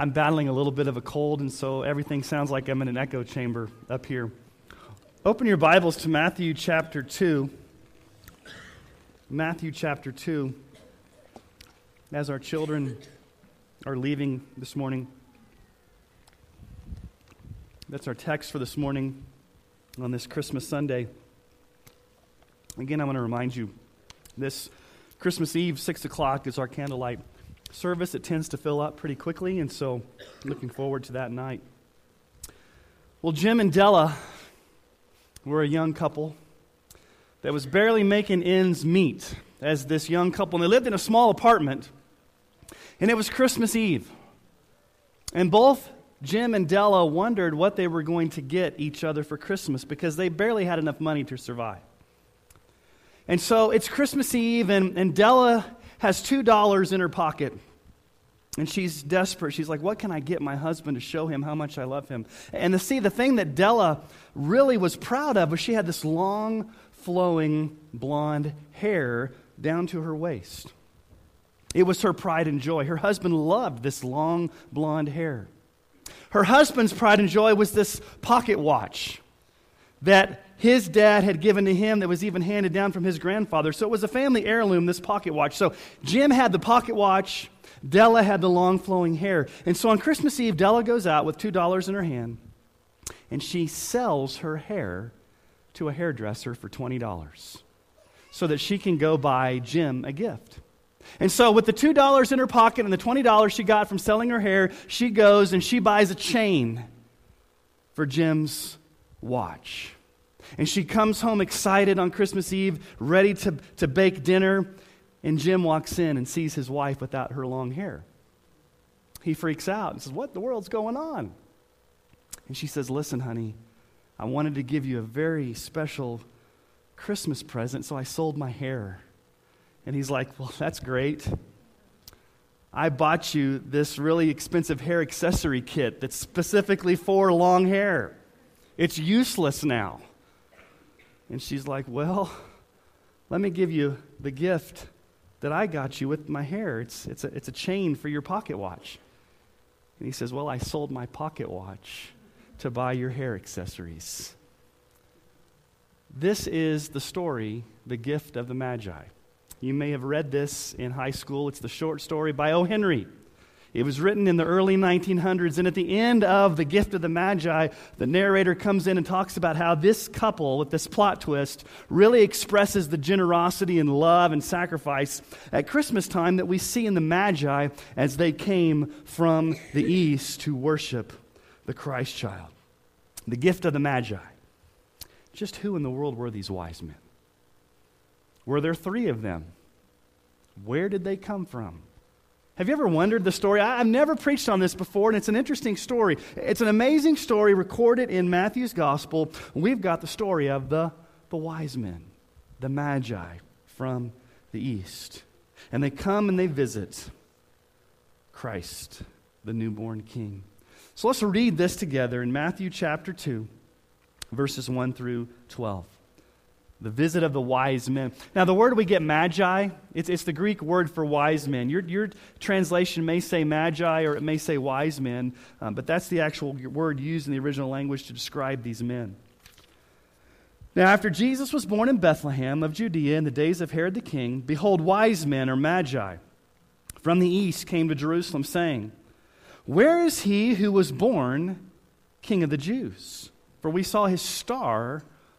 I'm battling a little bit of a cold, and so everything sounds like I'm in an echo chamber up here. Open your Bibles to Matthew chapter 2. Matthew chapter 2. As our children are leaving this morning, that's our text for this morning on this Christmas Sunday. Again, I want to remind you this Christmas Eve, 6 o'clock, is our candlelight service. It tends to fill up pretty quickly, and so looking forward to that night. Well, Jim and Della were a young couple that was barely making ends meet as this young couple. And they lived in a small apartment, and it was Christmas Eve. And both Jim and Della wondered what they were going to get each other for Christmas because they barely had enough money to survive. And so it's Christmas Eve, and, and Della has $2 in her pocket. And she's desperate. She's like, What can I get my husband to show him how much I love him? And to see, the thing that Della really was proud of was she had this long, flowing blonde hair down to her waist. It was her pride and joy. Her husband loved this long, blonde hair. Her husband's pride and joy was this pocket watch that his dad had given to him that was even handed down from his grandfather. So it was a family heirloom, this pocket watch. So Jim had the pocket watch, Della had the long flowing hair. And so on Christmas Eve, Della goes out with $2 in her hand and she sells her hair to a hairdresser for $20 so that she can go buy Jim a gift. And so, with the $2 in her pocket and the $20 she got from selling her hair, she goes and she buys a chain for Jim's watch. And she comes home excited on Christmas Eve, ready to, to bake dinner. And Jim walks in and sees his wife without her long hair. He freaks out and says, What the world's going on? And she says, Listen, honey, I wanted to give you a very special Christmas present, so I sold my hair. And he's like, Well, that's great. I bought you this really expensive hair accessory kit that's specifically for long hair. It's useless now. And she's like, Well, let me give you the gift that I got you with my hair. It's, it's, a, it's a chain for your pocket watch. And he says, Well, I sold my pocket watch to buy your hair accessories. This is the story, the gift of the Magi. You may have read this in high school. It's the short story by O. Henry. It was written in the early 1900s, and at the end of The Gift of the Magi, the narrator comes in and talks about how this couple, with this plot twist, really expresses the generosity and love and sacrifice at Christmas time that we see in the Magi as they came from the east to worship the Christ child. The gift of the Magi. Just who in the world were these wise men? Were there three of them? Where did they come from? Have you ever wondered the story? I, have never preached on this before, and it's an interesting story. It's an amazing story recorded in Matthew's gospel. We've got the story of the, the wise men, the magi from the east. And they come and they visit Christ, the newborn king. So let's read this together in Matthew chapter 2, verses 1 through 12 the visit of the wise men. Now, the word we get magi, it's, it's the Greek word for wise men. Your, your translation may say magi or it may say wise men, um, but that's the actual word used in the original language to describe these men. Now, after Jesus was born in Bethlehem of Judea in the days of Herod the king, behold, wise men or magi from the east came to Jerusalem, saying, Where is he who was born king of the Jews? For we saw his star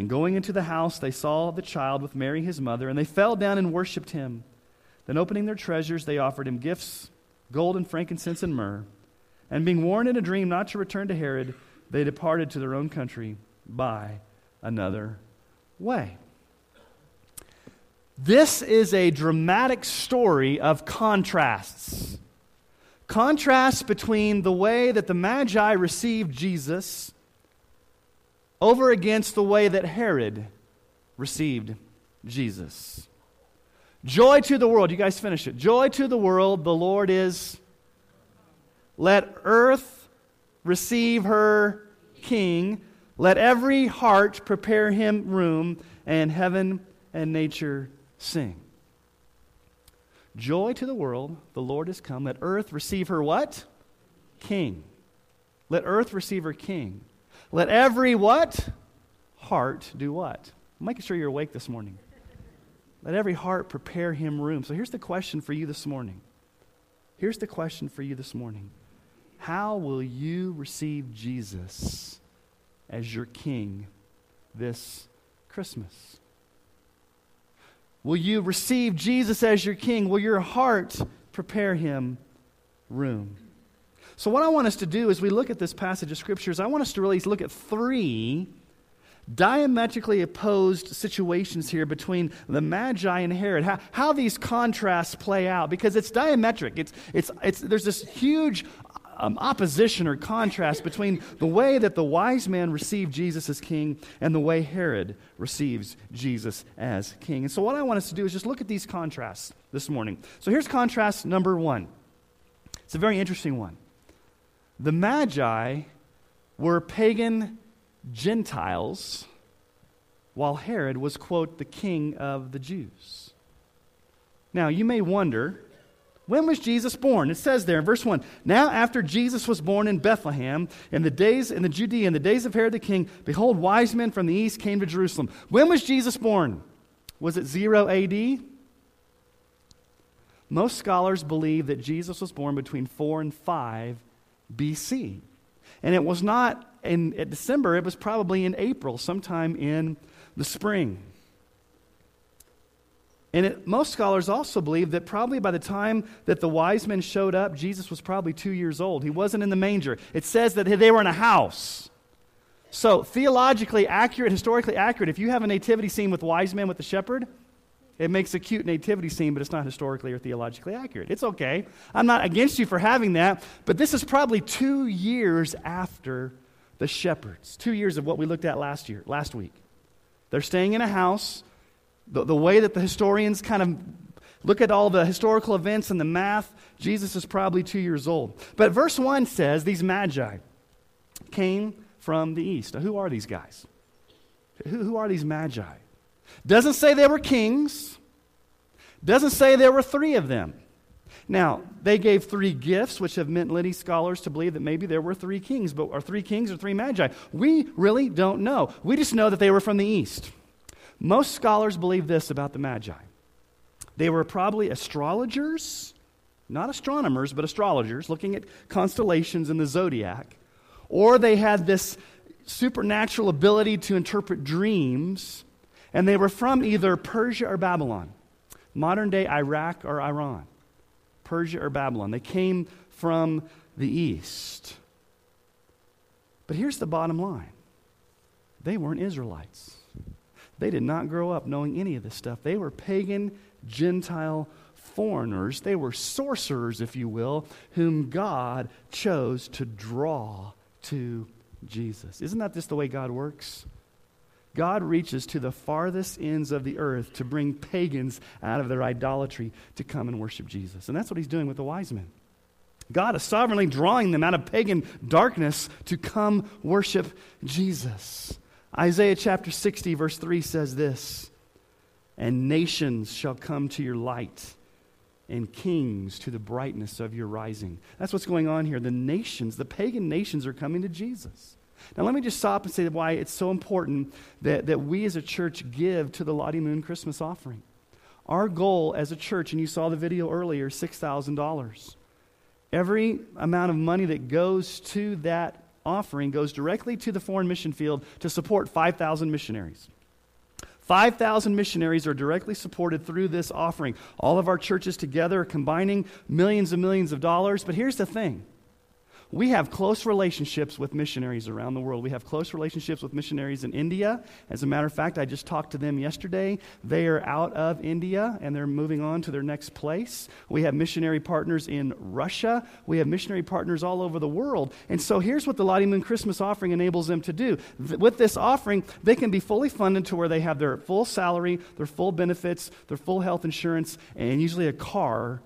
And going into the house, they saw the child with Mary his mother, and they fell down and worshipped him. Then, opening their treasures, they offered him gifts gold and frankincense and myrrh. And being warned in a dream not to return to Herod, they departed to their own country by another way. This is a dramatic story of contrasts. Contrasts between the way that the Magi received Jesus over against the way that Herod received Jesus. Joy to the world. You guys finish it. Joy to the world. The Lord is. Let earth receive her king. Let every heart prepare him room, and heaven and nature sing. Joy to the world. The Lord is come. Let earth receive her what? King. Let earth receive her king. Let every what? Heart do what? I'm making sure you're awake this morning. Let every heart prepare him room. So here's the question for you this morning. Here's the question for you this morning. How will you receive Jesus as your king this Christmas? Will you receive Jesus as your king? Will your heart prepare him room? So, what I want us to do as we look at this passage of scriptures, I want us to really look at three diametrically opposed situations here between the Magi and Herod, how, how these contrasts play out, because it's diametric. It's, it's, it's, there's this huge um, opposition or contrast between the way that the wise man received Jesus as king and the way Herod receives Jesus as king. And so, what I want us to do is just look at these contrasts this morning. So, here's contrast number one. It's a very interesting one. The Magi were pagan Gentiles while Herod was, quote, the king of the Jews. Now, you may wonder, when was Jesus born? It says there in verse 1 Now, after Jesus was born in Bethlehem, in the days in the Judea, in the days of Herod the king, behold, wise men from the east came to Jerusalem. When was Jesus born? Was it 0 AD? Most scholars believe that Jesus was born between 4 and 5 BC. And it was not in, December, it was probably in April, sometime in the spring. And it, most scholars also believe that probably by the time that the wise men showed up, Jesus was probably two years old. He wasn't in the manger. It says that they were in a house. So, theologically accurate, historically accurate, if you have a nativity scene with wise men with the shepherd, it makes a cute nativity scene, but it's not historically or theologically accurate. It's okay. I'm not against you for having that, but this is probably two years after the shepherds. Two years of what we looked at last year, last week. They're staying in a house. The, the way that the historians kind of look at all the historical events and the math, Jesus is probably two years old. But verse 1 says these magi came from the east. Now, who are these guys? Who, who are these magi? Doesn't say they were kings. Doesn't say there were three of them. Now, they gave three gifts, which have meant many scholars to believe that maybe there were three kings, but are three kings or three magi? We really don't know. We just know that they were from the east. Most scholars believe this about the magi. They were probably astrologers, not astronomers, but astrologers, looking at constellations in the zodiac. Or they had this supernatural ability to interpret dreams, and they were from either Persia or Babylon, modern day Iraq or Iran. Persia or Babylon. They came from the east. But here's the bottom line they weren't Israelites. They did not grow up knowing any of this stuff. They were pagan, Gentile foreigners. They were sorcerers, if you will, whom God chose to draw to Jesus. Isn't that just the way God works? God reaches to the farthest ends of the earth to bring pagans out of their idolatry to come and worship Jesus. And that's what he's doing with the wise men. God is sovereignly drawing them out of pagan darkness to come worship Jesus. Isaiah chapter 60, verse 3 says this And nations shall come to your light, and kings to the brightness of your rising. That's what's going on here. The nations, the pagan nations, are coming to Jesus. Now, let me just stop and say why it's so important that, that we as a church give to the Lottie Moon Christmas offering. Our goal as a church, and you saw the video earlier, $6,000. Every amount of money that goes to that offering goes directly to the foreign mission field to support 5,000 missionaries. 5,000 missionaries are directly supported through this offering. All of our churches together are combining millions and millions of dollars. But here's the thing we have close relationships with missionaries around the world. We have close relationships with missionaries in India. As a matter of fact, I just talked to them yesterday. They are out of India and they're moving on to their next place. We have missionary partners in Russia. We have missionary partners all over the world. And so here's what the Lottie Moon Christmas offering enables them to do. With this offering, they can be fully funded to where they have their full salary, their full benefits, their full health insurance, and usually a car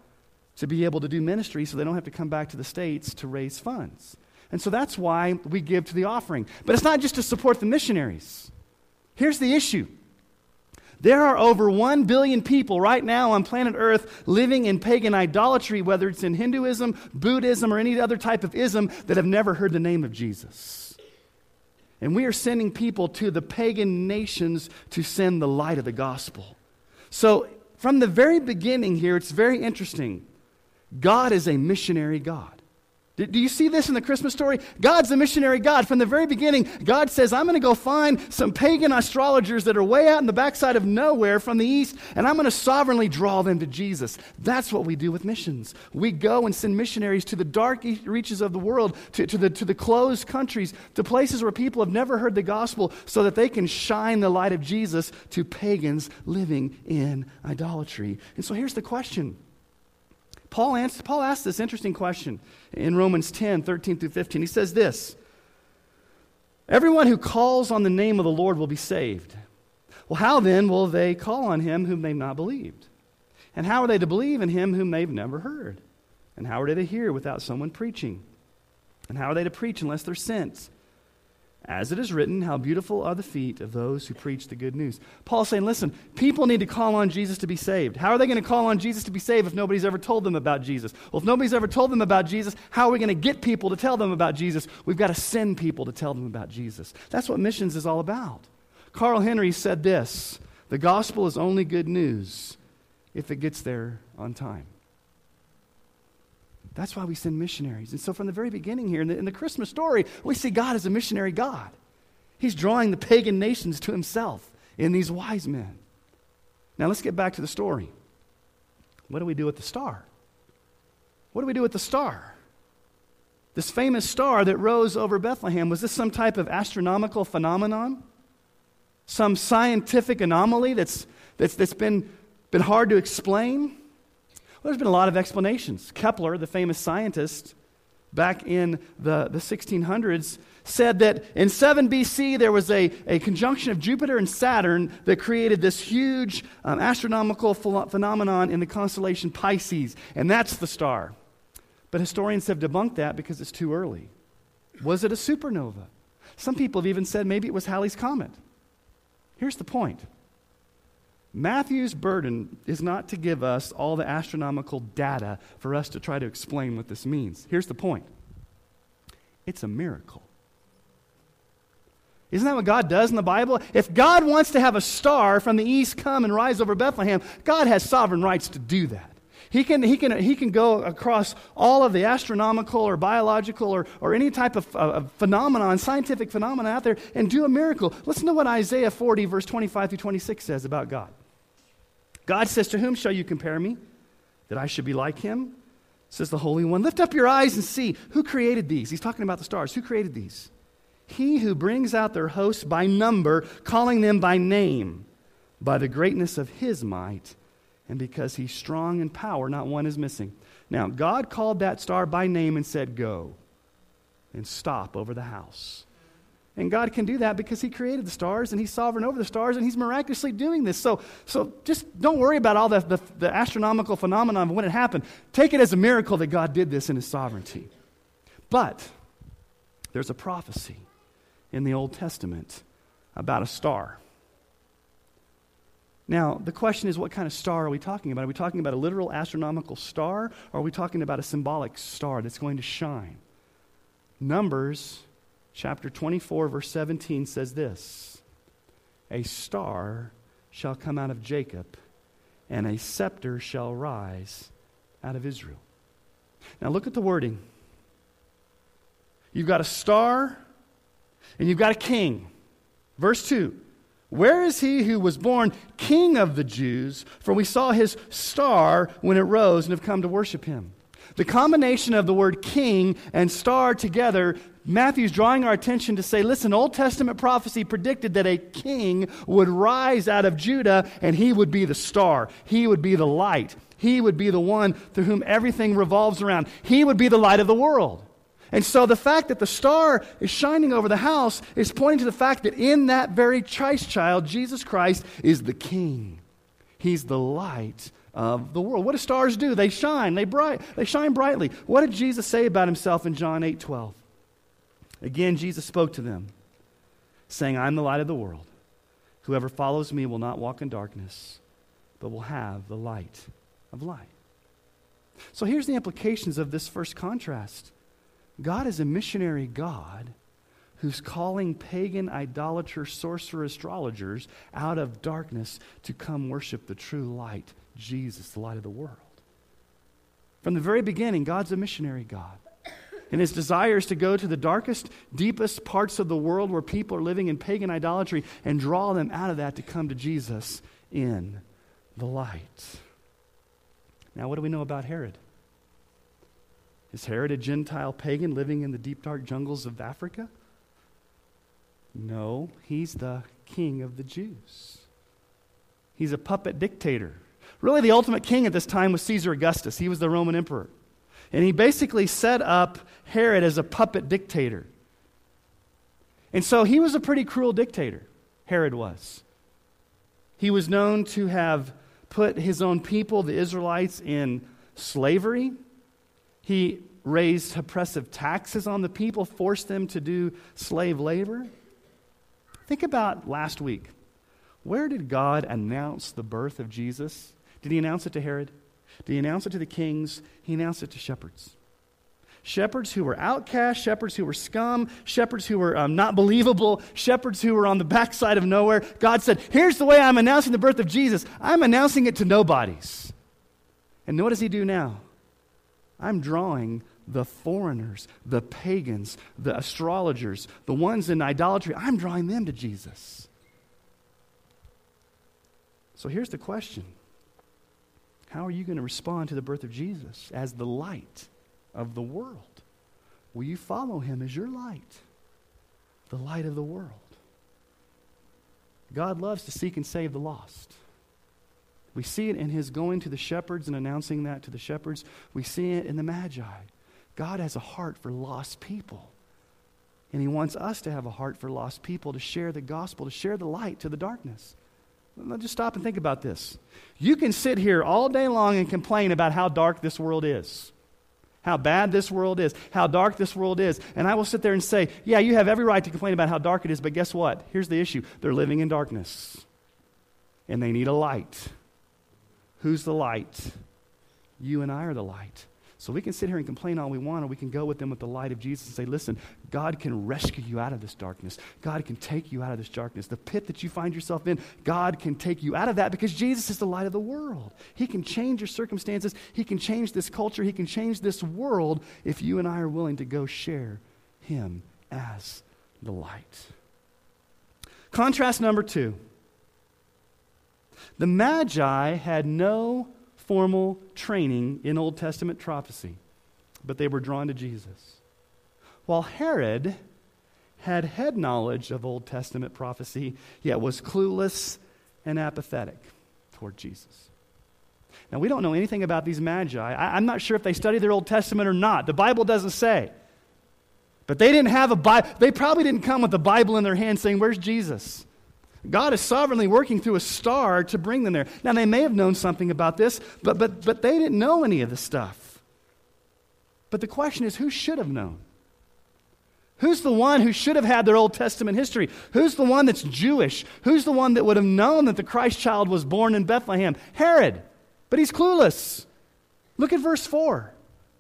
to be able to do ministry so they don't have to come back to the States to raise funds. And so that's why we give to the offering. But it's not just to support the missionaries. Here's the issue there are over 1 billion people right now on planet Earth living in pagan idolatry, whether it's in Hinduism, Buddhism, or any other type of ism, that have never heard the name of Jesus. And we are sending people to the pagan nations to send the light of the gospel. So, from the very beginning here, it's very interesting. God is a missionary God. Do you see this in the Christmas story? God's a missionary God. From the very beginning, God says, I'm going to go find some pagan astrologers that are way out in the backside of nowhere from the east, and I'm going to sovereignly draw them to Jesus. That's what we do with missions. We go and send missionaries to the dark reaches of the world, to, to, the, to the closed countries, to places where people have never heard the gospel, so that they can shine the light of Jesus to pagans living in idolatry. And so here's the question Paul, answers, Paul asks this interesting question in Romans 10 13 through 15. He says this Everyone who calls on the name of the Lord will be saved. Well, how then will they call on him whom they've not believed? And how are they to believe in him whom they've never heard? And how are they to hear without someone preaching? And how are they to preach unless they're sent? As it is written, how beautiful are the feet of those who preach the good news. Paul's saying, listen, people need to call on Jesus to be saved. How are they going to call on Jesus to be saved if nobody's ever told them about Jesus? Well, if nobody's ever told them about Jesus, how are we going to get people to tell them about Jesus? We've got to send people to tell them about Jesus. That's what missions is all about. Carl Henry said this The gospel is only good news if it gets there on time. That's why we send missionaries. And so, from the very beginning here, in the, in the, Christmas story, we see God as a missionary God. He's drawing the pagan nations to himself in these wise men. Now, let's get back to the story. What do we do with the star? What do we do with the star? This famous star that rose over Bethlehem, was this some type of astronomical phenomenon? Some scientific anomaly that's, that's, that's been, been hard to explain? Well, there's been a lot of explanations. Kepler, the famous scientist, back in the, the 1600s, said that in 7 BC there was a, a conjunction of Jupiter and Saturn that created this huge um, astronomical ph- phenomenon in the constellation Pisces, and that's the star. But historians have debunked that because it's too early. Was it a supernova? Some people have even said maybe it was Halley's Comet. Here's the point Matthew's burden is not to give us all the astronomical data for us to try to explain what this means. Here's the point it's a miracle. Isn't that what God does in the Bible? If God wants to have a star from the east come and rise over Bethlehem, God has sovereign rights to do that. He can, he can, he can go across all of the astronomical or biological or, or any type of, of phenomenon, scientific phenomenon out there, and do a miracle. Listen to what Isaiah 40, verse 25 through 26 says about God. God says, To whom shall you compare me? That I should be like him? Says the Holy One. Lift up your eyes and see who created these. He's talking about the stars. Who created these? He who brings out their hosts by number, calling them by name, by the greatness of his might, and because he's strong in power, not one is missing. Now, God called that star by name and said, Go and stop over the house. And God can do that because He created the stars and He's sovereign over the stars and He's miraculously doing this. So, so just don't worry about all the, the, the astronomical phenomenon of when it happened. Take it as a miracle that God did this in His sovereignty. But there's a prophecy in the Old Testament about a star. Now, the question is what kind of star are we talking about? Are we talking about a literal astronomical star, or are we talking about a symbolic star that's going to shine? Numbers chapter 24, verse 17 says this A star shall come out of Jacob, and a scepter shall rise out of Israel. Now, look at the wording. You've got a star, and you've got a king. Verse 2 Where is he who was born king of the Jews? For we saw his star when it rose and have come to worship him. The combination of the word king and star together, Matthew's drawing our attention to say, listen, Old Testament prophecy predicted that a king would rise out of Judah and he would be the star. He would be the light. He would be the one through whom everything revolves around. He would be the light of the world. And so the fact that the star is shining over the house is pointing to the fact that in that very Christ child, Jesus Christ is the king. He's the light of the world. What do stars do? They shine. They bright. They shine brightly. What did Jesus say about himself in John 8 12? Again, Jesus spoke to them, saying, I'm the light of the world. Whoever follows me will not walk in darkness, but will have the light of life. So here's the implications of this first contrast. God is a missionary God who's calling pagan idolater, sorcerer, astrologers out of darkness to come worship the true light, Jesus, the light of the world. From the very beginning, God's a missionary God. And his desire is to go to the darkest, deepest parts of the world where people are living in pagan idolatry and draw them out of that to come to Jesus in the light. Now, what do we know about Herod? Is Herod a Gentile pagan living in the deep, dark jungles of Africa? No, he's the king of the Jews. He's a puppet dictator. Really, the ultimate king at this time was Caesar Augustus. He was the Roman emperor. And he basically set up Herod as a puppet dictator. And so he was a pretty cruel dictator, Herod was. He was known to have put his own people, the Israelites, in slavery. He raised oppressive taxes on the people, forced them to do slave labor. Think about last week. Where did God announce the birth of Jesus? Did he announce it to Herod? Did he announce it to the kings? He announced it to shepherds. Shepherds who were outcasts, shepherds who were scum, shepherds who were um, not believable, shepherds who were on the backside of nowhere. God said, Here's the way I'm announcing the birth of Jesus. I'm announcing it to nobodies. And what does he do now? I'm drawing the foreigners, the pagans, the astrologers, the ones in idolatry. I'm drawing them to Jesus. So here's the question How are you going to respond to the birth of Jesus as the light of the world? Will you follow him as your light, the light of the world? God loves to seek and save the lost. We see it in his going to the shepherds and announcing that to the shepherds. We see it in the Magi. God has a heart for lost people. And he wants us to have a heart for lost people, to share the gospel, to share the light to the darkness. Let's just stop and think about this. You can sit here all day long and complain about how dark this world is, how bad this world is, how dark this world is. And I will sit there and say, Yeah, you have every right to complain about how dark it is, but guess what? Here's the issue they're living in darkness, and they need a light. Who's the light? You and I are the light. So we can sit here and complain all we want, or we can go with them with the light of Jesus and say, listen, God can rescue you out of this darkness. God can take you out of this darkness. The pit that you find yourself in, God can take you out of that because Jesus is the light of the world. He can change your circumstances, He can change this culture, He can change this world if you and I are willing to go share Him as the light. Contrast number two. The Magi had no formal training in Old Testament prophecy, but they were drawn to Jesus. While Herod had head knowledge of Old Testament prophecy, yet was clueless and apathetic toward Jesus. Now, we don't know anything about these magi. I, am not sure if they studied their Old Testament or not. The Bible doesn't say. But they didn't have a Bible. They probably didn't come with the Bible in their hand saying, Where's Jesus? God is sovereignly working through a star to bring them there. Now, they may have known something about this, but, but, but they didn't know any of the stuff. But the question is who should have known? Who's the one who should have had their Old Testament history? Who's the one that's Jewish? Who's the one that would have known that the Christ child was born in Bethlehem? Herod. But he's clueless. Look at verse 4.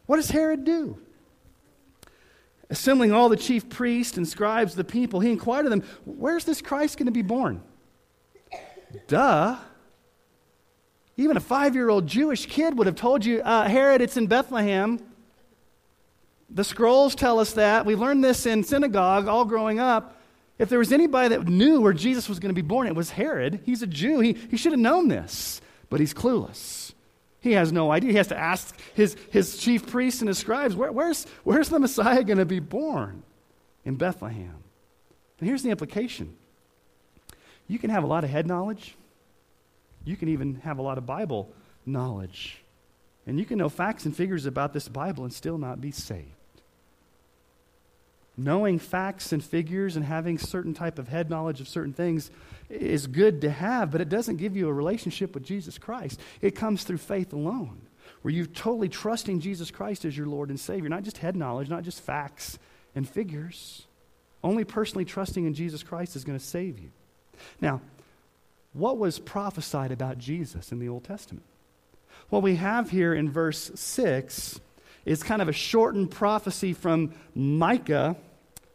What does Herod do? Assembling all the chief priests and scribes, the people, he inquired of them, Where's this Christ going to be born? Duh. Even a five year old Jewish kid would have told you, uh, Herod, it's in Bethlehem. The scrolls tell us that. We learned this in synagogue all growing up. If there was anybody that knew where Jesus was going to be born, it was Herod. He's a Jew. He, he should have known this, but he's clueless. He has no idea. He has to ask his, his chief priests and his scribes, Where, where's, where's the Messiah going to be born? In Bethlehem. And here's the implication you can have a lot of head knowledge, you can even have a lot of Bible knowledge, and you can know facts and figures about this Bible and still not be saved. Knowing facts and figures and having certain type of head knowledge of certain things is good to have, but it doesn't give you a relationship with Jesus Christ. It comes through faith alone, where you're totally trusting Jesus Christ as your Lord and Savior, not just head knowledge, not just facts and figures. Only personally trusting in Jesus Christ is going to save you. Now, what was prophesied about Jesus in the Old Testament? What we have here in verse 6 is kind of a shortened prophecy from Micah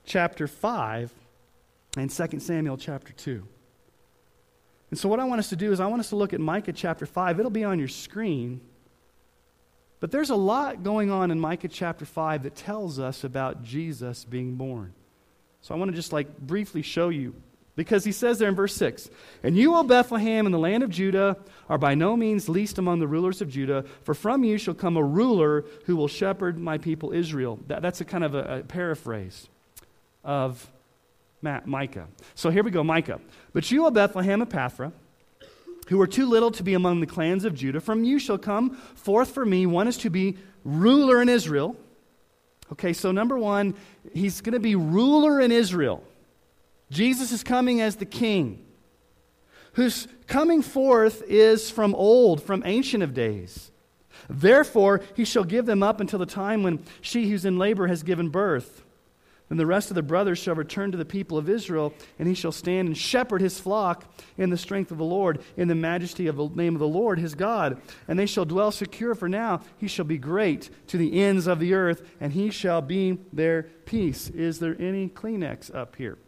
chapter 5 and 2 Samuel chapter 2. And so, what I want us to do is, I want us to look at Micah chapter 5. It'll be on your screen. But there's a lot going on in Micah chapter 5 that tells us about Jesus being born. So, I want to just like briefly show you because he says there in verse 6 And you, O Bethlehem, in the land of Judah, are by no means least among the rulers of Judah, for from you shall come a ruler who will shepherd my people Israel. That, that's a kind of a, a paraphrase of Micah. So here we go, Micah. But you, O Bethlehem Ephrathah, who are too little to be among the clans of Judah, from you shall come forth for me one is to be ruler in Israel. Okay, so number one, he's going to be ruler in Israel. Jesus is coming as the king, whose coming forth is from old, from ancient of days. Therefore, he shall give them up until the time when she who's in labor has given birth. Then the rest of the brothers shall return to the people of Israel, and he shall stand and shepherd his flock in the strength of the Lord, in the majesty of the name of the Lord his God. And they shall dwell secure, for now he shall be great to the ends of the earth, and he shall be their peace. Is there any Kleenex up here?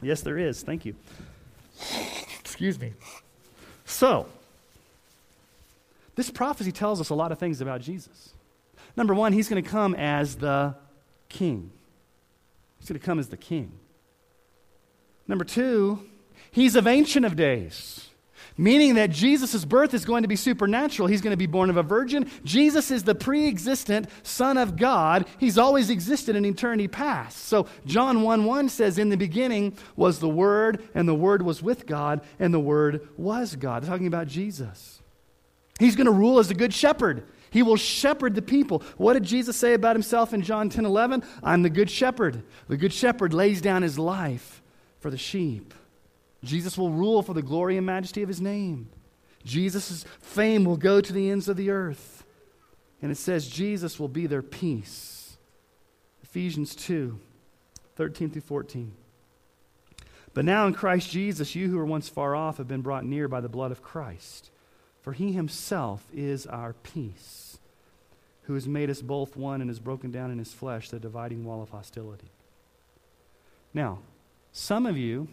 Yes, there is. Thank you. Excuse me. So, this prophecy tells us a lot of things about Jesus. Number one, he's going to come as the king. He's going to come as the king. Number two, he's of ancient of days meaning that Jesus' birth is going to be supernatural. He's going to be born of a virgin. Jesus is the pre existent Son of God. He's always existed in eternity past. So John 1 1 says, In the beginning was the Word, and the Word was with God, and the Word was God. Talking about Jesus. He's going to rule as a good shepherd. He will shepherd the people. What did Jesus say about himself in John 10 11? I'm the good shepherd. The good shepherd lays down his life for the sheep. Jesus will rule for the glory and majesty of his name. Jesus' fame will go to the ends of the earth. And it says Jesus will be their peace. Ephesians 2 13 through 14. But now in Christ Jesus, you who were once far off have been brought near by the blood of Christ. For he himself is our peace, who has made us both one and has broken down in his flesh the dividing wall of hostility. Now, some of you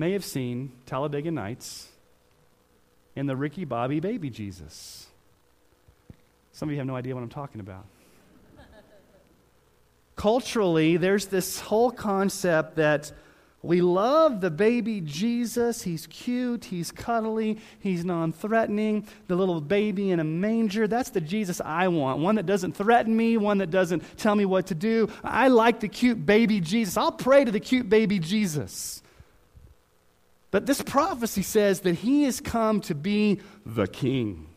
may have seen Talladega Nights and the Ricky Bobby Baby Jesus. Some of you have no idea what I'm talking about. Culturally, there's this whole concept that we love the baby Jesus. He's cute, he's cuddly, he's non threatening. The little baby in a manger, that's the Jesus I want. One that doesn't threaten me, one that doesn't tell me what to do. I like the cute baby Jesus. I'll pray to the cute baby Jesus. But this prophecy says that he has come to be the king.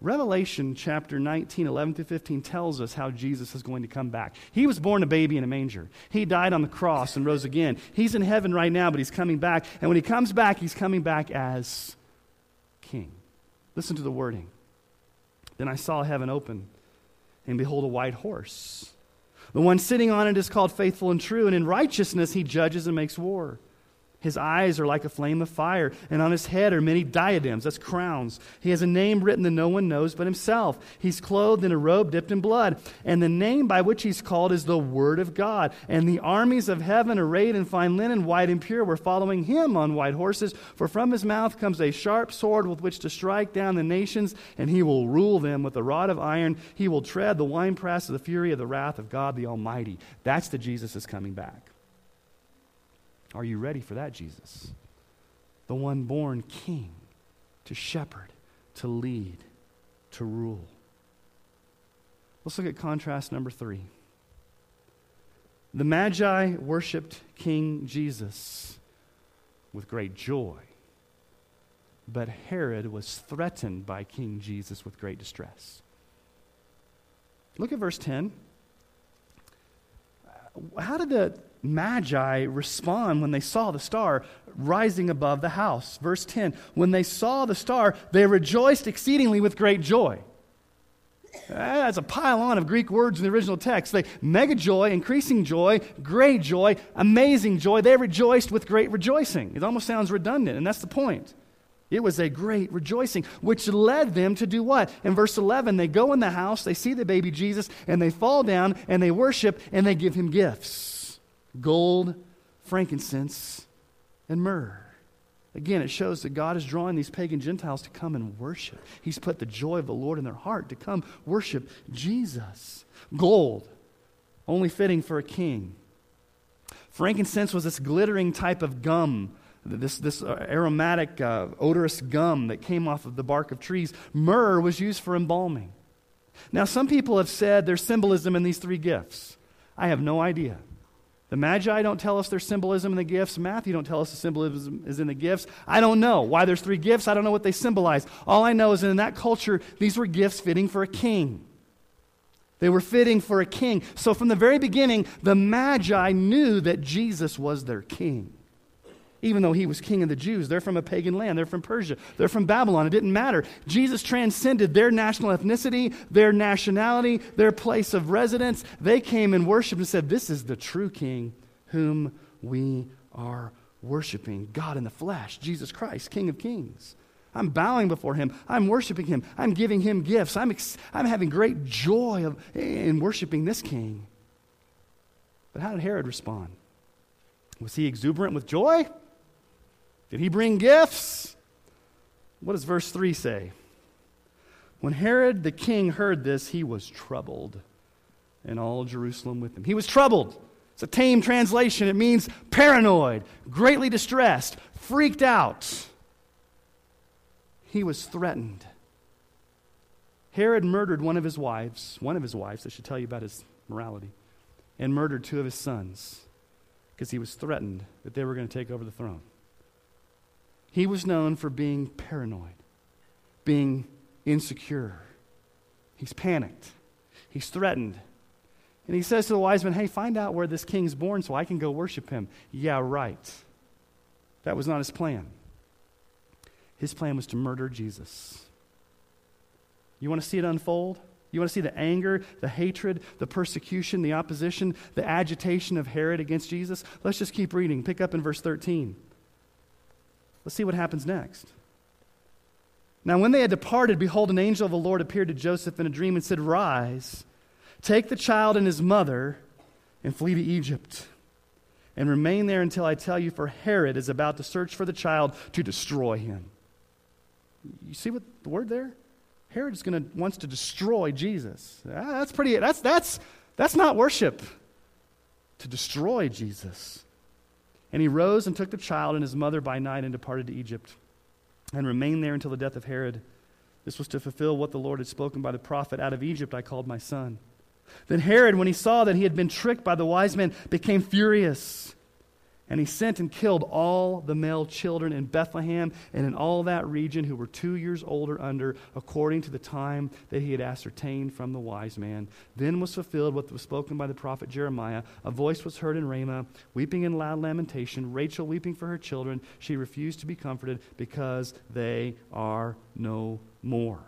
Revelation chapter 19, 11 through 15 tells us how Jesus is going to come back. He was born a baby in a manger. He died on the cross and rose again. He's in heaven right now, but he's coming back. And when he comes back, he's coming back as king. Listen to the wording. Then I saw heaven open, and behold, a white horse. The one sitting on it is called faithful and true, and in righteousness he judges and makes war. His eyes are like a flame of fire, and on his head are many diadems, that's crowns. He has a name written that no one knows but himself. He's clothed in a robe dipped in blood, and the name by which he's called is the Word of God. And the armies of heaven, arrayed in fine linen, white and pure, were following him on white horses. For from his mouth comes a sharp sword with which to strike down the nations, and he will rule them with a rod of iron. He will tread the winepress of the fury of the wrath of God the Almighty. That's the Jesus is coming back. Are you ready for that Jesus? The one born king to shepherd, to lead, to rule. Let's look at contrast number three. The Magi worshiped King Jesus with great joy, but Herod was threatened by King Jesus with great distress. Look at verse 10. How did the Magi respond when they saw the star rising above the house. Verse 10 When they saw the star, they rejoiced exceedingly with great joy. That's a pile on of Greek words in the original text. They mega joy, increasing joy, great joy, amazing joy. They rejoiced with great rejoicing. It almost sounds redundant, and that's the point. It was a great rejoicing, which led them to do what? In verse 11, they go in the house, they see the baby Jesus, and they fall down and they worship and they give him gifts gold, frankincense, and myrrh. Again, it shows that God is drawing these pagan Gentiles to come and worship. He's put the joy of the Lord in their heart to come worship Jesus. Gold, only fitting for a king. Frankincense was this glittering type of gum, this, this uh, aromatic, uh, odorous gum that came off of the bark of trees. Myrrh was used for embalming. Now, some people have said there's symbolism in these three gifts. I have no idea. The Magi don't tell us their symbolism in the gifts. Matthew don't tell us the symbolism is in the gifts. I don't know why there's three gifts. I don't know what they symbolize. All I know is in that culture, these were gifts fitting for a king. They were fitting for a king. So from the very beginning, the Magi knew that Jesus was their king even though he was king of the Jews. They're from a pagan land. They're from Persia. They're from Babylon. It didn't matter. Jesus transcended their national ethnicity, their nationality, their place of residence. They came and worshiped and said, This is the true king whom we are worshiping. God in the flesh, Jesus Christ, King of kings. I'm bowing before him. I'm worshiping him. I'm giving him gifts. I'm, ex- I'm having great joy of, in worshiping this king. But how did Herod respond? Was he exuberant with joy? Did he bring gifts? What does verse 3 say? When Herod the king heard this, he was troubled, and all Jerusalem with him. He was troubled. It's a tame translation. It means paranoid, greatly distressed, freaked out. He was threatened. Herod murdered one of his wives, one of his wives, I should tell you about his morality, and murdered two of his sons because he was threatened that they were going to take over the throne. He was known for being paranoid, being insecure. He's panicked, he's threatened. And he says to the wise men, Hey, find out where this king's born so I can go worship him. Yeah, right. That was not his plan. His plan was to murder Jesus. You want to see it unfold? You want to see the anger, the hatred, the persecution, the opposition, the agitation of Herod against Jesus? Let's just keep reading. Pick up in verse 13. Let's see what happens next. Now, when they had departed, behold, an angel of the Lord appeared to Joseph in a dream and said, Rise, take the child and his mother, and flee to Egypt, and remain there until I tell you, for Herod is about to search for the child to destroy him. You see what the word there? Herod is going to wants to destroy Jesus. Ah, that's pretty. That's that's that's not worship. To destroy Jesus. And he rose and took the child and his mother by night and departed to Egypt and remained there until the death of Herod. This was to fulfill what the Lord had spoken by the prophet Out of Egypt I called my son. Then Herod, when he saw that he had been tricked by the wise men, became furious. And he sent and killed all the male children in Bethlehem and in all that region who were two years old or under, according to the time that he had ascertained from the wise man. Then was fulfilled what was spoken by the prophet Jeremiah. A voice was heard in Ramah, weeping in loud lamentation, Rachel weeping for her children. She refused to be comforted because they are no more.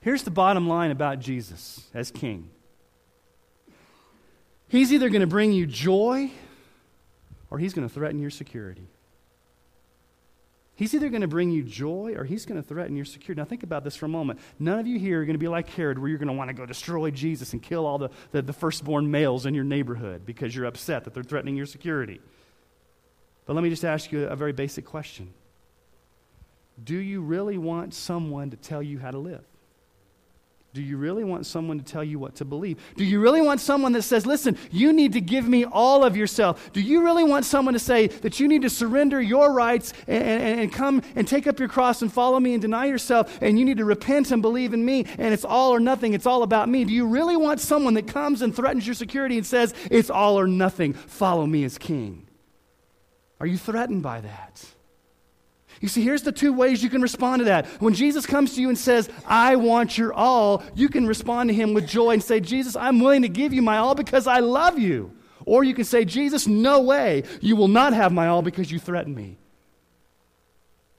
Here's the bottom line about Jesus as king. He's either going to bring you joy or he's going to threaten your security. He's either going to bring you joy or he's going to threaten your security. Now, think about this for a moment. None of you here are going to be like Herod, where you're going to want to go destroy Jesus and kill all the, the, the, firstborn males in your neighborhood because you're upset that they're threatening your security. But let me just ask you a very basic question Do you really want someone to tell you how to live? Do you really want someone to tell you what to believe? Do you really want someone that says, listen, you need to give me all of yourself? Do you really want someone to say that you need to surrender your rights and, and, and, come and take up your cross and follow me and deny yourself and you need to repent and believe in me and it's all or nothing, it's all about me? Do you really want someone that comes and threatens your security and says, it's all or nothing, follow me as king? Are you threatened by that? You see, here's the two ways you can respond to that. When Jesus comes to you and says, I want your all, you can respond to him with joy and say, Jesus, I'm willing to give you my all because I love you. Or you can say, Jesus, no way. You will not have my all because you threaten me.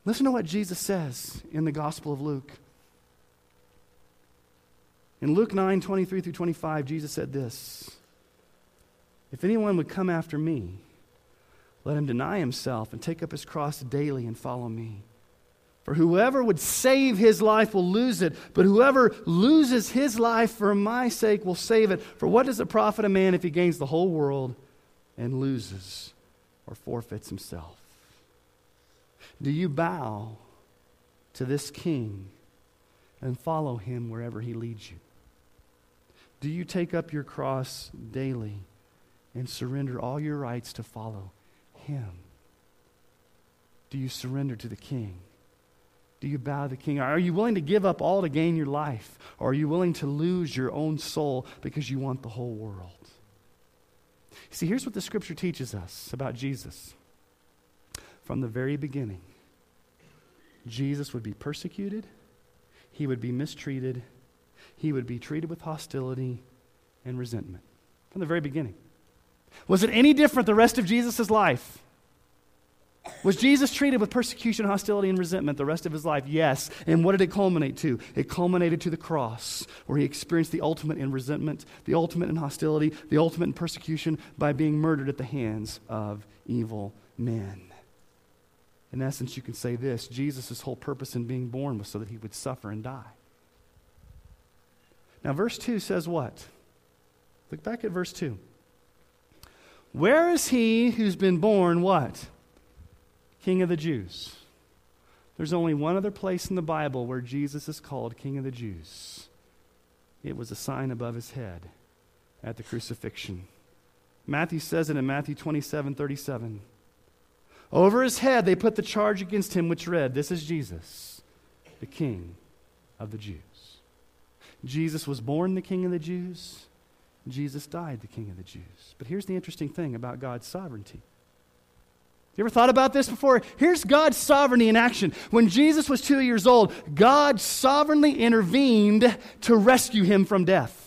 Listen to what Jesus says in the Gospel of Luke. In Luke 9 23 through 25, Jesus said this If anyone would come after me, let him deny himself and take up his cross daily and follow me. For whoever would save his life will lose it, but whoever loses his life for my sake will save it. For what does it profit a man if he gains the whole world and loses or forfeits himself? Do you bow to this king and follow him wherever he leads you? Do you take up your cross daily and surrender all your rights to follow him? Do you surrender to the King? Do you bow to the King? Are you willing to give up all to gain your life? Or are you willing to lose your own soul because you want the whole world? See, here's what the scripture teaches us about Jesus. From the very beginning, Jesus would be persecuted, he would be mistreated, he would be treated with hostility and resentment. From the very beginning. Was it any different the rest of Jesus' life? Was Jesus treated with persecution, hostility, and resentment the rest of his life? Yes. And what did it culminate to? It culminated to the cross, where he experienced the ultimate in resentment, the ultimate in hostility, the ultimate in persecution by being murdered at the hands of evil men. In essence, you can say this Jesus' whole purpose in being born was so that he would suffer and die. Now, verse 2 says what? Look back at verse 2. Where is he who's been born what? King of the Jews. There's only one other place in the Bible where Jesus is called King of the Jews. It was a sign above his head at the crucifixion. Matthew says it in Matthew 27 37. Over his head they put the charge against him, which read, This is Jesus, the King of the Jews. Jesus was born the King of the Jews. Jesus died the King of the Jews. But here's the interesting thing about God's sovereignty. You ever thought about this before? Here's God's sovereignty in action. When Jesus was two years old, God sovereignly intervened to rescue him from death.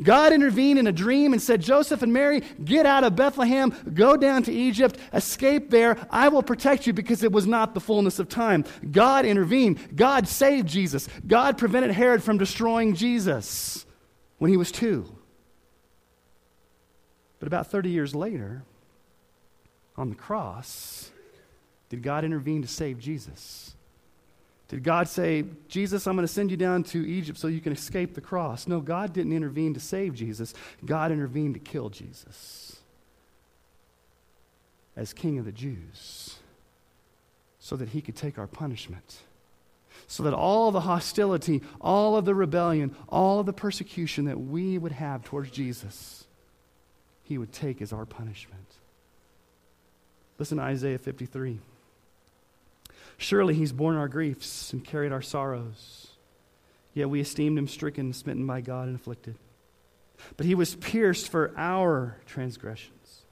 God intervened in a dream and said, Joseph and Mary, get out of Bethlehem, go down to Egypt, escape there. I will protect you because it was not the fullness of time. God intervened. God saved Jesus. God prevented Herod from destroying Jesus when he was two. But about 30 years later, on the cross, did God intervene to save Jesus? Did God say, Jesus, I'm going to send you down to Egypt so you can escape the cross? No, God didn't intervene to save Jesus. God intervened to kill Jesus as King of the Jews so that he could take our punishment. So that all the hostility, all of the rebellion, all of the persecution that we would have towards Jesus he would take as our punishment. Listen to Isaiah 53. Surely he's borne our griefs and carried our sorrows. Yet we esteemed him stricken, smitten by God, and afflicted. But he was pierced for our transgressions,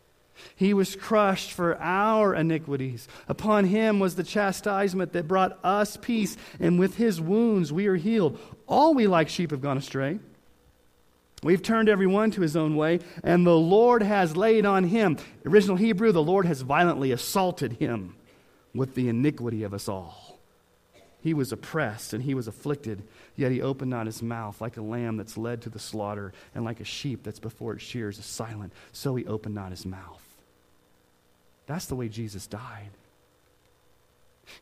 He was crushed for our iniquities. Upon him was the chastisement that brought us peace, and with his wounds we are healed. All we like sheep have gone astray. We've turned every one to his own way, and the Lord has laid on him. Original Hebrew, the Lord has violently assaulted him with the iniquity of us all. He was oppressed and he was afflicted, yet he opened not his mouth like a lamb that's led to the slaughter, and like a sheep that's before its shears is silent, so he opened not his mouth. That's the way Jesus died.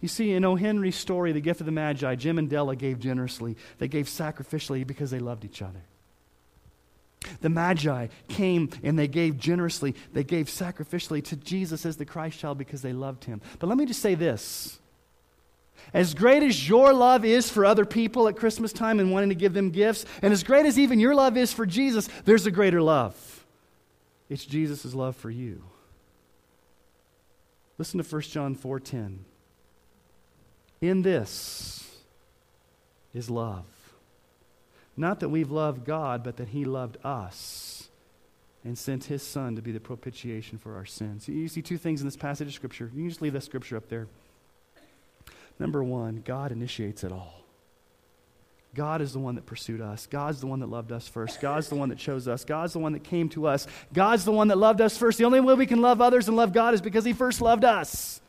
You see, in O. Henry's story, The Gift of the Magi, Jim and Della gave generously. They gave sacrificially because they loved each other. The Magi came and they gave generously. They gave sacrificially to Jesus as the Christ child because they loved him. But let me just say this. As great as your love is for other people at Christmas time and wanting to give them gifts, and as great as even your love is for Jesus, there's a greater love. It's Jesus' love for you. Listen to 1 John 4:10. In this is love. Not that we've loved God, but that he loved us and sent his son to be the propitiation for our sins. You see two things in this passage of scripture. You can just leave that scripture up there. Number 1, God initiates it all. God is the one that pursued us. God's the one that loved us first. God's the one that chose us. God's the one that came to us. God's the one that loved us first. The only way we can love others and love God is because He first loved us.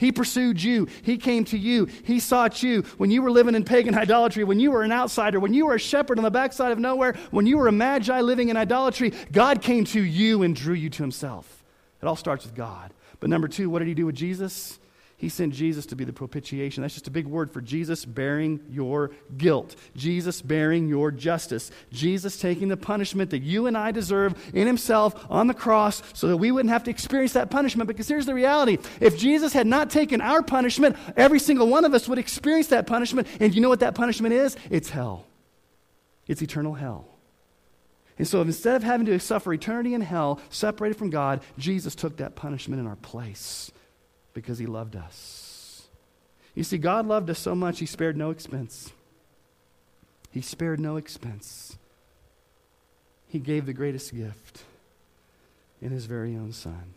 He pursued you. He came to you. He sought you when you were living in pagan idolatry, when you were an outsider, when you were a shepherd on the backside of nowhere, when you were a magi living in idolatry. God came to you and drew you to Himself. It all starts with God. But number two, what did He do with Jesus? He sent Jesus to be the propitiation. That's just a big word for Jesus bearing your guilt, Jesus bearing your justice, Jesus taking the punishment that you and I deserve in Himself on the cross so that we wouldn't have to experience that punishment. Because here's the reality if Jesus had not taken our punishment, every single one of us would experience that punishment. And you know what that punishment is? It's hell, it's eternal hell. And so instead of having to suffer eternity in hell, separated from God, Jesus took that punishment in our place because he loved us. You see, God loved us so much, he spared no expense. He spared no expense. He gave the greatest gift in his very own son.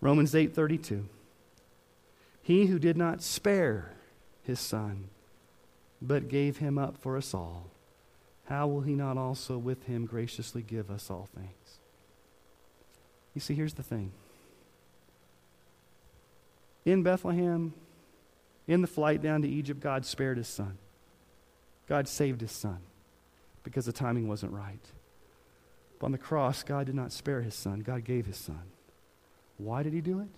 Romans 8:32 He who did not spare his son but gave him up for us all how will he not also with him graciously give us all things? You see here's the thing in Bethlehem, in the flight down to Egypt, God spared his son. God saved his son because the timing wasn't right. But on the cross, God did not spare his son, God gave his son. Why did he do it?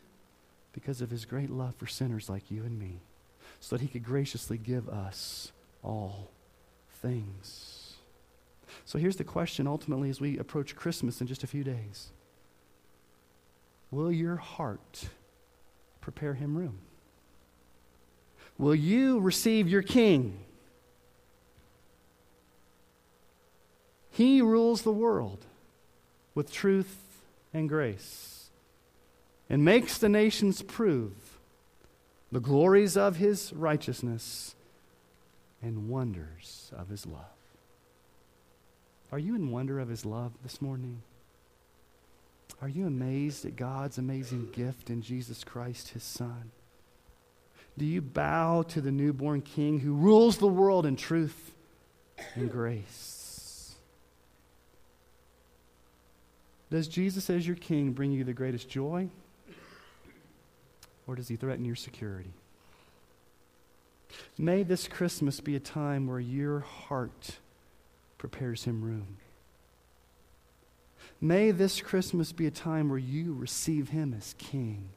Because of his great love for sinners like you and me, so that he could graciously give us all things. So here's the question ultimately as we approach Christmas in just a few days Will your heart prepare him room? Will you receive your king? He rules the world with truth and grace and makes the nations prove the glories of his righteousness and wonders of his love. Are you in wonder of his love this morning? Are you amazed at God's amazing gift in Jesus Christ, his Son? Do you bow to the newborn King who rules the world in truth and grace? Does Jesus, as your King, bring you the greatest joy? Or does he threaten your security? May this Christmas be a time where your heart prepares him room. May this Christmas be a time where you receive him as king.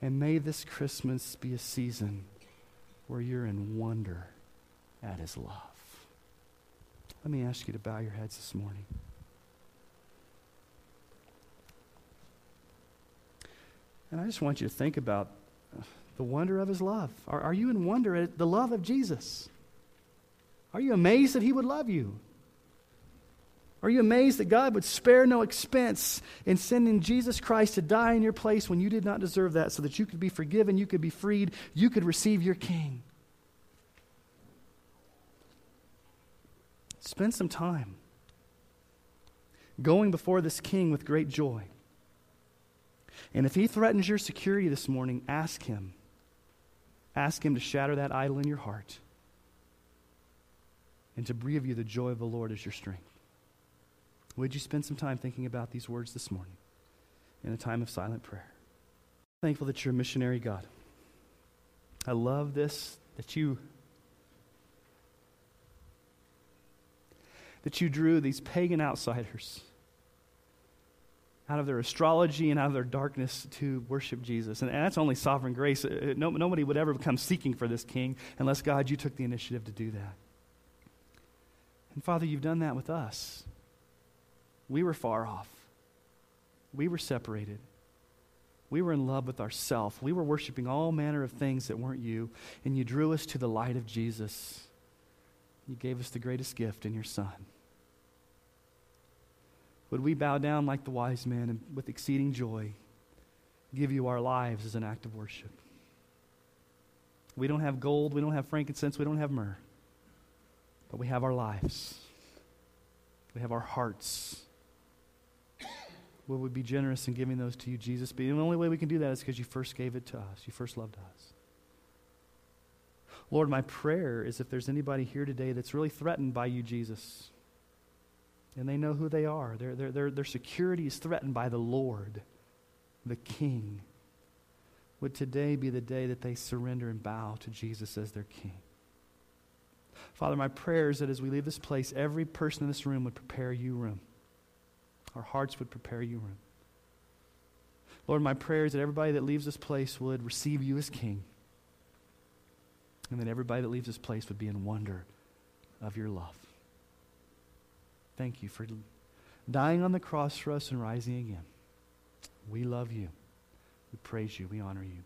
And may this Christmas be a season where you're in wonder at his love. Let me ask you to bow your heads this morning. And I just want you to think about uh, the wonder of his love. Are, are you in wonder at the love of Jesus? Are you amazed that he would love you? Are you amazed that God would spare no expense in sending Jesus Christ to die in your place when you did not deserve that so that you could be forgiven, you could be freed, you could receive your King? Spend some time going before this King with great joy. And if he threatens your security this morning, ask him. Ask him to shatter that idol in your heart and to breathe you the joy of the Lord as your strength. Would you spend some time thinking about these words this morning in a time of silent prayer? Thankful that you're a missionary God. I love this that you that you drew these pagan outsiders out of their astrology and out of their darkness to worship Jesus. And, and that's only sovereign grace. Uh, uh, no, nobody would ever come seeking for this king unless, God, you took the initiative to do that. And Father, you've done that with us. We were far off, we were separated. We were in love with ourself. We were worshiping all manner of things that weren't you, and you drew us to the light of Jesus. You gave us the greatest gift in your Son. Would we bow down like the wise men and with exceeding joy give you our lives as an act of worship? We don't have gold, we don't have frankincense, we don't have myrrh, but we have our lives. We have our hearts. Would we be generous in giving those to you, Jesus? But the only way we can do that is because you first gave it to us. You first loved us. Lord, my prayer is if there's anybody here today that's really threatened by you, Jesus, and they know who they are. Their, their, their, their security is threatened by the Lord, the King. Would today be the day that they surrender and bow to Jesus as their King? Father, my prayer is that as we leave this place, every person in this room would prepare you room. Our hearts would prepare you room. Lord, my prayer is that everybody that leaves this place would receive you as King. And that everybody that leaves this place would be in wonder of your love. Thank you for dying on the cross for us and rising again. We love you. We praise you. We honor you.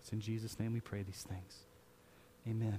It's in Jesus' name we pray these things. Amen.